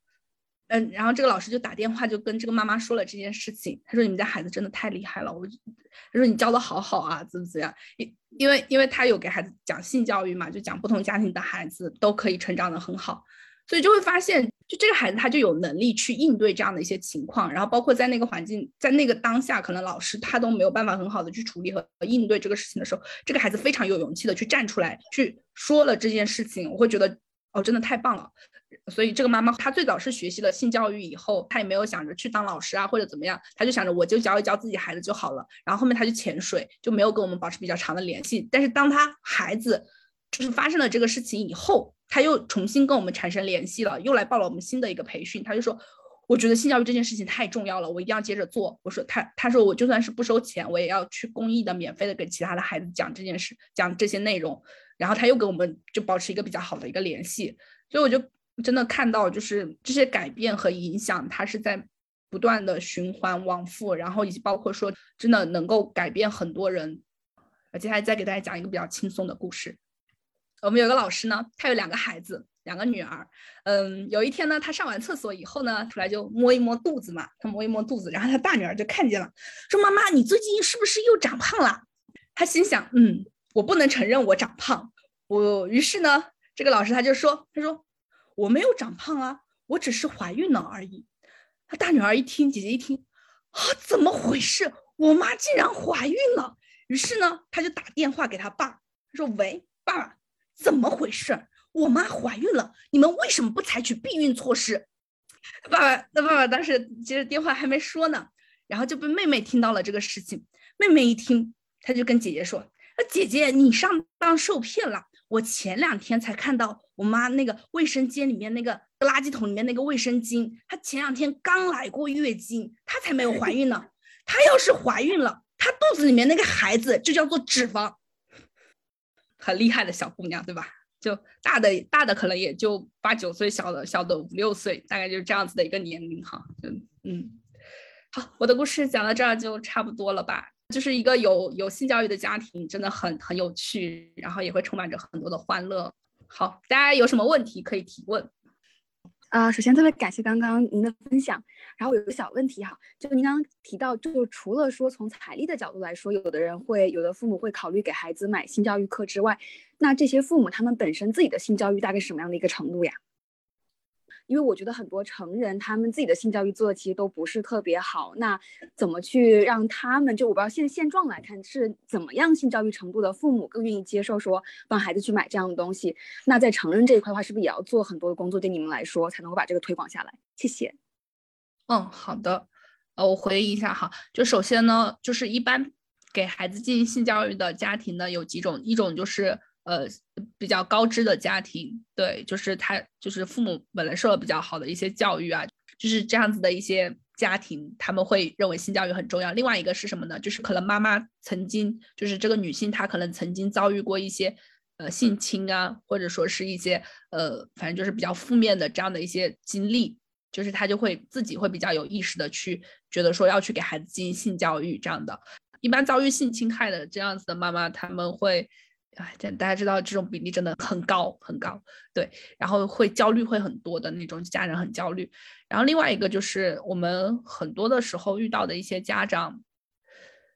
嗯，然后这个老师就打电话就跟这个妈妈说了这件事情。他说你们家孩子真的太厉害了，我他说你教的好好啊，怎么怎么样？因因为因为他有给孩子讲性教育嘛，就讲不同家庭的孩子都可以成长的很好，所以就会发现，就这个孩子他就有能力去应对这样的一些情况。然后包括在那个环境，在那个当下，可能老师他都没有办法很好的去处理和应对这个事情的时候，这个孩子非常有勇气的去站出来去说了这件事情。我会觉得哦，真的太棒了。所以这个妈妈她最早是学习了性教育以后，她也没有想着去当老师啊或者怎么样，她就想着我就教一教自己孩子就好了。然后后面她就潜水，就没有跟我们保持比较长的联系。但是当她孩子就是发生了这个事情以后，她又重新跟我们产生联系了，又来报了我们新的一个培训。她就说，我觉得性教育这件事情太重要了，我一定要接着做。我说她她说我就算是不收钱，我也要去公益的、免费的给其他的孩子讲这件事，讲这些内容。然后他又跟我们就保持一个比较好的一个联系，所以我就。真的看到，就是这些改变和影响，它是在不断的循环往复，然后以及包括说，真的能够改变很多人。我接下来再给大家讲一个比较轻松的故事。我们有个老师呢，他有两个孩子，两个女儿。嗯，有一天呢，他上完厕所以后呢，出来就摸一摸肚子嘛，他摸一摸肚子，然后他大女儿就看见了，说：“妈妈，你最近是不是又长胖了？”他心想：“嗯，我不能承认我长胖。”我于是呢，这个老师他就说：“他说我没有长胖啊，我只是怀孕了而已。”他大女儿一听，姐姐一听，啊，怎么回事？我妈竟然怀孕了！于是呢，他就打电话给他爸，他说：“喂，爸，怎么回事？我妈怀孕了，你们为什么不采取避孕措施？”爸爸，那爸爸当时接着电话还没说呢，然后就被妹妹听到了这个事情。妹妹一听，她就跟姐姐说：“那姐姐，你上当受骗了。我前两天才看到我妈那个卫生间里面那个垃圾桶里面那个卫生巾，她前两天刚来过月经，她才没有怀孕呢。她要是怀孕了，她肚子里面那个孩子就叫做脂肪。很厉害的小姑娘，对吧？就大的大的可能也就八九岁，小的小的五六岁，大概就是这样子的一个年龄哈。就嗯，好，我的故事讲到这儿就差不多了吧。就是一个有有性教育的家庭，真的很很有趣，然后也会充满着很多的欢乐。好，大家有什么问题可以提问。啊，首先特别感谢刚刚您的分享。然后有个小问题哈，就是您刚刚提到，就除了说从财力的角度来说，有的人会有的父母会考虑给孩子买性教育课之外，那这些父母他们本身自己的性教育大概是什么样的一个程度呀？因为我觉得很多成人他们自己的性教育做的其实都不是特别好，那怎么去让他们就我不知道现现状来看是怎么样性教育程度的父母更愿意接受说帮孩子去买这样的东西？那在成人这一块的话，是不是也要做很多的工作对你们来说才能够把这个推广下来？谢谢。嗯，好的。呃，我回忆一下哈，就首先呢，就是一般给孩子进行性教育的家庭呢有几种，一种就是。呃，比较高知的家庭，对，就是他，就是父母本来受了比较好的一些教育啊，就是这样子的一些家庭，他们会认为性教育很重要。另外一个是什么呢？就是可能妈妈曾经，就是这个女性她可能曾经遭遇过一些呃性侵啊，或者说是一些呃，反正就是比较负面的这样的一些经历，就是她就会自己会比较有意识的去觉得说要去给孩子进行性教育这样的。一般遭遇性侵害的这样子的妈妈，他们会。哎，这大家知道这种比例真的很高很高，对，然后会焦虑会很多的那种家人很焦虑，然后另外一个就是我们很多的时候遇到的一些家长，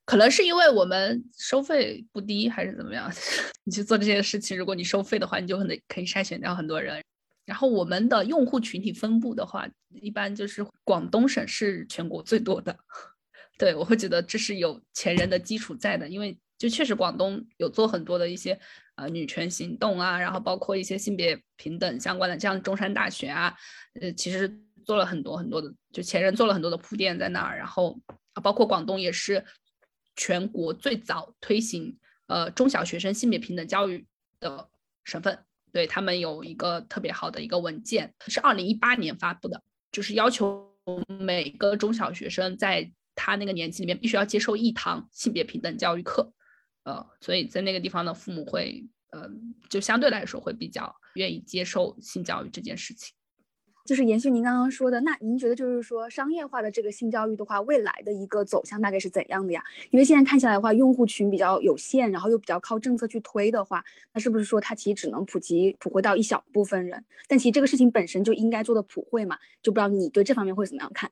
可能是因为我们收费不低还是怎么样，你去做这些事情，如果你收费的话，你就可能可以筛选掉很多人。然后我们的用户群体分布的话，一般就是广东省是全国最多的，对我会觉得这是有前人的基础在的，因为。就确实，广东有做很多的一些呃女权行动啊，然后包括一些性别平等相关的，像中山大学啊，呃，其实做了很多很多的，就前人做了很多的铺垫在那儿。然后包括广东也是全国最早推行呃中小学生性别平等教育的省份，对他们有一个特别好的一个文件，是二零一八年发布的，就是要求每个中小学生在他那个年级里面必须要接受一堂性别平等教育课。呃，所以在那个地方的父母会，呃，就相对来说会比较愿意接受性教育这件事情。就是延续您刚刚说的，那您觉得就是说商业化的这个性教育的话，未来的一个走向大概是怎样的呀？因为现在看起来的话，用户群比较有限，然后又比较靠政策去推的话，那是不是说它其实只能普及普惠到一小部分人？但其实这个事情本身就应该做的普惠嘛，就不知道你对这方面会怎么样看？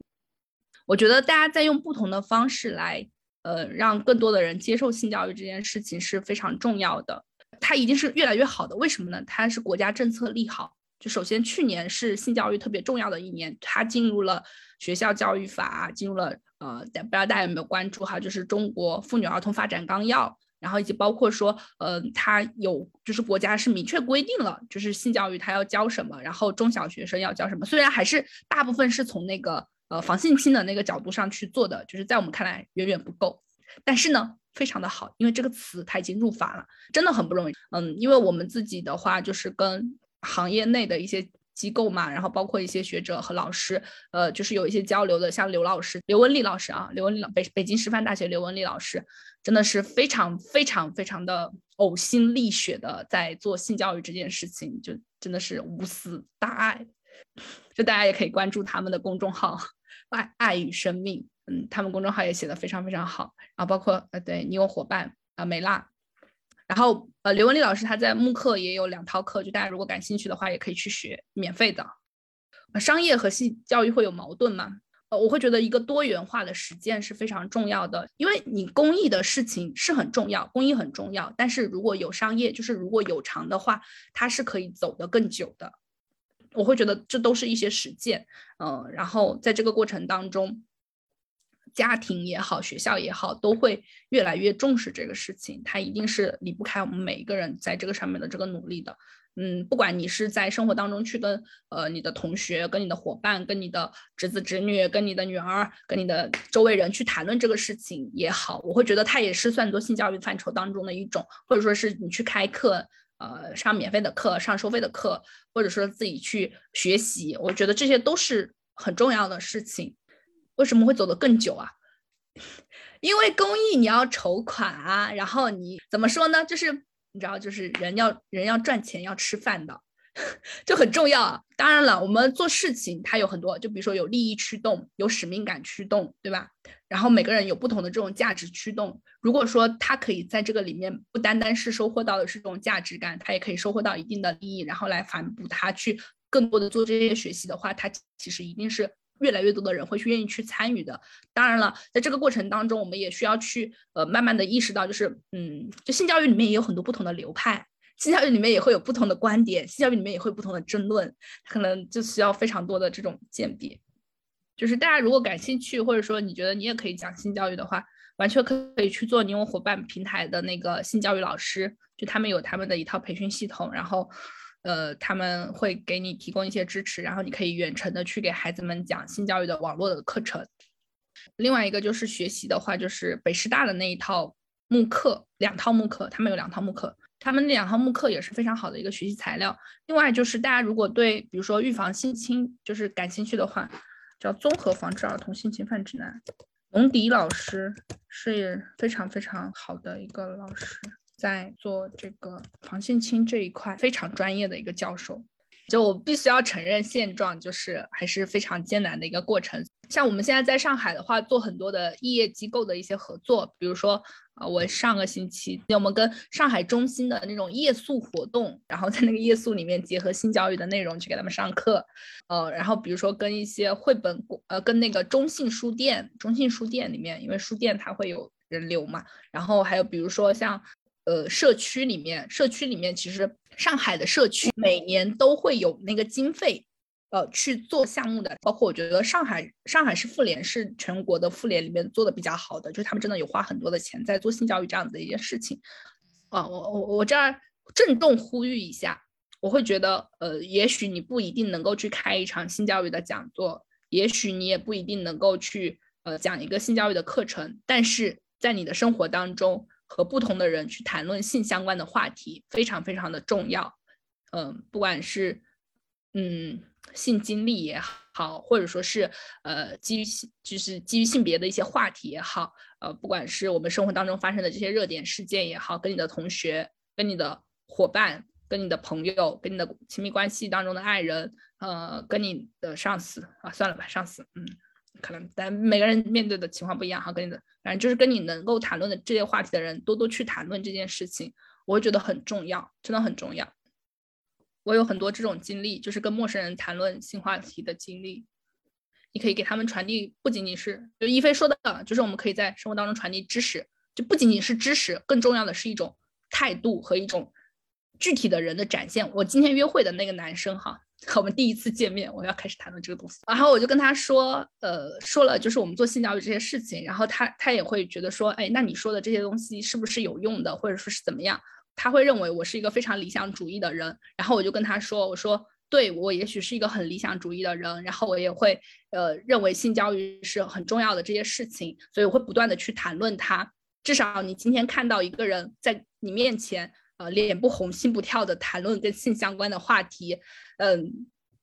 我觉得大家在用不同的方式来。呃，让更多的人接受性教育这件事情是非常重要的，它一定是越来越好的。为什么呢？它是国家政策利好。就首先，去年是性教育特别重要的一年，它进入了学校教育法，进入了呃，不知道大家有没有关注哈？就是中国妇女儿童发展纲要，然后以及包括说，呃，它有就是国家是明确规定了，就是性教育它要教什么，然后中小学生要教什么。虽然还是大部分是从那个。呃，防性侵的那个角度上去做的，就是在我们看来远远不够，但是呢，非常的好，因为这个词它已经入法了，真的很不容易。嗯，因为我们自己的话，就是跟行业内的一些机构嘛，然后包括一些学者和老师，呃，就是有一些交流的，像刘老师、刘文丽老师啊，刘文丽老北北京师范大学刘文丽老师，真的是非常非常非常的呕心沥血的在做性教育这件事情，就真的是无私大爱，就大家也可以关注他们的公众号。爱爱与生命，嗯，他们公众号也写的非常非常好，然后包括呃，对你有伙伴啊，美娜，然后呃，刘文丽老师他在慕课也有两套课，就大家如果感兴趣的话，也可以去学，免费的。商业和性教育会有矛盾吗？呃，我会觉得一个多元化的实践是非常重要的，因为你公益的事情是很重要，公益很重要，但是如果有商业，就是如果有偿的话，它是可以走得更久的。我会觉得这都是一些实践，嗯，然后在这个过程当中。家庭也好，学校也好，都会越来越重视这个事情。它一定是离不开我们每一个人在这个上面的这个努力的。嗯，不管你是在生活当中去跟呃你的同学、跟你的伙伴、跟你的侄子侄女、跟你的女儿、跟你的周围人去谈论这个事情也好，我会觉得它也是算作性教育范畴当中的一种，或者说是你去开课，呃，上免费的课、上收费的课，或者说自己去学习，我觉得这些都是很重要的事情。为什么会走得更久啊？因为公益你要筹款啊，然后你怎么说呢？就是你知道，就是人要人要赚钱要吃饭的，就很重要。当然了，我们做事情它有很多，就比如说有利益驱动，有使命感驱动，对吧？然后每个人有不同的这种价值驱动。如果说他可以在这个里面不单单是收获到的是这种价值感，他也可以收获到一定的利益，然后来反哺他去更多的做这些学习的话，他其实一定是。越来越多的人会去愿意去参与的。当然了，在这个过程当中，我们也需要去呃慢慢的意识到，就是嗯，就性教育里面也有很多不同的流派，性教育里面也会有不同的观点，性教育里面也会有不同的争论，可能就需要非常多的这种鉴别。就是大家如果感兴趣，或者说你觉得你也可以讲性教育的话，完全可以去做你我伙伴平台的那个性教育老师，就他们有他们的一套培训系统，然后。呃，他们会给你提供一些支持，然后你可以远程的去给孩子们讲性教育的网络的课程。另外一个就是学习的话，就是北师大的那一套慕课，两套慕课，他们有两套慕课，他们那两套慕课也是非常好的一个学习材料。另外就是大家如果对比如说预防性侵就是感兴趣的话，叫《综合防治儿童性侵犯指南》，龙迪老师是非常非常好的一个老师。在做这个防性侵这一块非常专业的一个教授，就我必须要承认现状，就是还是非常艰难的一个过程。像我们现在在上海的话，做很多的异业机构的一些合作，比如说啊，我上个星期我们跟上海中心的那种夜宿活动，然后在那个夜宿里面结合性教育的内容去给他们上课，呃，然后比如说跟一些绘本，呃，跟那个中信书店，中信书店里面，因为书店它会有人流嘛，然后还有比如说像。呃，社区里面，社区里面其实上海的社区每年都会有那个经费，呃，去做项目的。包括我觉得上海上海市妇联是全国的妇联里面做的比较好的，就是他们真的有花很多的钱在做性教育这样子的一件事情。啊，我我我这儿郑重呼吁一下，我会觉得，呃，也许你不一定能够去开一场性教育的讲座，也许你也不一定能够去呃讲一个性教育的课程，但是在你的生活当中。和不同的人去谈论性相关的话题，非常非常的重要。嗯，不管是嗯性经历也好，或者说是呃基于性就是基于性别的一些话题也好，呃，不管是我们生活当中发生的这些热点事件也好，跟你的同学、跟你的伙伴、跟你的朋友、跟你的亲密关系当中的爱人，呃，跟你的上司啊，算了吧，上司，嗯。可能，但每个人面对的情况不一样哈，跟你的，反正就是跟你能够谈论的这些话题的人，多多去谈论这件事情，我会觉得很重要，真的很重要。我有很多这种经历，就是跟陌生人谈论性话题的经历，你可以给他们传递，不仅仅是就一飞说的，就是我们可以在生活当中传递知识，就不仅仅是知识，更重要的是一种态度和一种具体的人的展现。我今天约会的那个男生哈。和我们第一次见面，我要开始谈论这个东西，然后我就跟他说，呃，说了就是我们做性教育这些事情，然后他他也会觉得说，哎，那你说的这些东西是不是有用的，或者说是怎么样？他会认为我是一个非常理想主义的人，然后我就跟他说，我说，对我也许是一个很理想主义的人，然后我也会呃认为性教育是很重要的这些事情，所以我会不断的去谈论它。至少你今天看到一个人在你面前。呃，脸不红心不跳的谈论跟性相关的话题，嗯，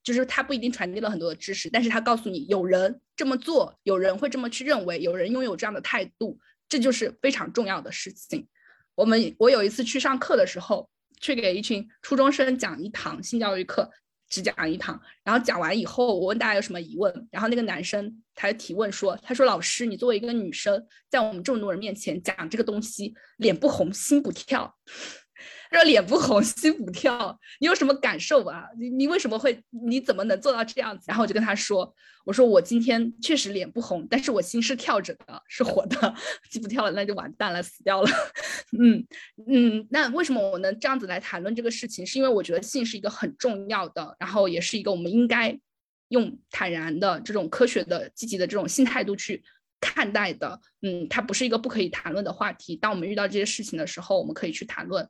就是他不一定传递了很多的知识，但是他告诉你有人这么做，有人会这么去认为，有人拥有这样的态度，这就是非常重要的事情。我们我有一次去上课的时候，去给一群初中生讲一堂性教育课，只讲一堂，然后讲完以后，我问大家有什么疑问，然后那个男生他就提问说：“他说老师，你作为一个女生，在我们这么多人面前讲这个东西，脸不红心不跳。”说脸不红 心不跳，你有什么感受啊？你你为什么会？你怎么能做到这样子？然后我就跟他说：“我说我今天确实脸不红，但是我心是跳着的，是活的。心不跳了，那就完蛋了，死掉了。嗯嗯，那为什么我能这样子来谈论这个事情？是因为我觉得性是一个很重要的，然后也是一个我们应该用坦然的这种科学的、积极的这种性态度去看待的。嗯，它不是一个不可以谈论的话题。当我们遇到这些事情的时候，我们可以去谈论。”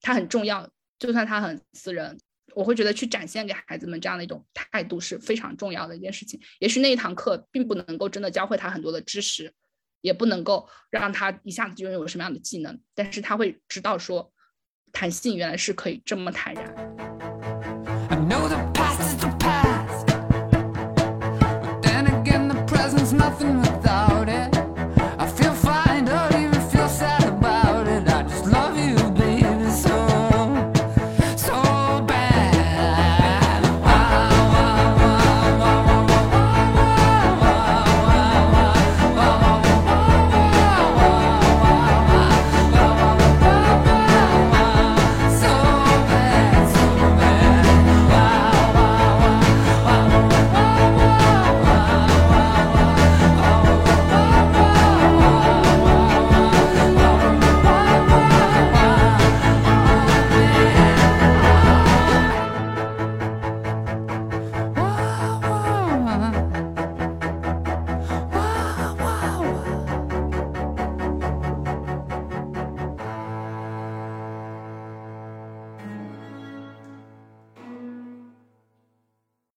它很重要，就算它很私人，我会觉得去展现给孩子们这样的一种态度是非常重要的一件事情。也许那一堂课并不能够真的教会他很多的知识，也不能够让他一下子就拥有什么样的技能，但是他会知道说，弹性原来是可以这么坦然。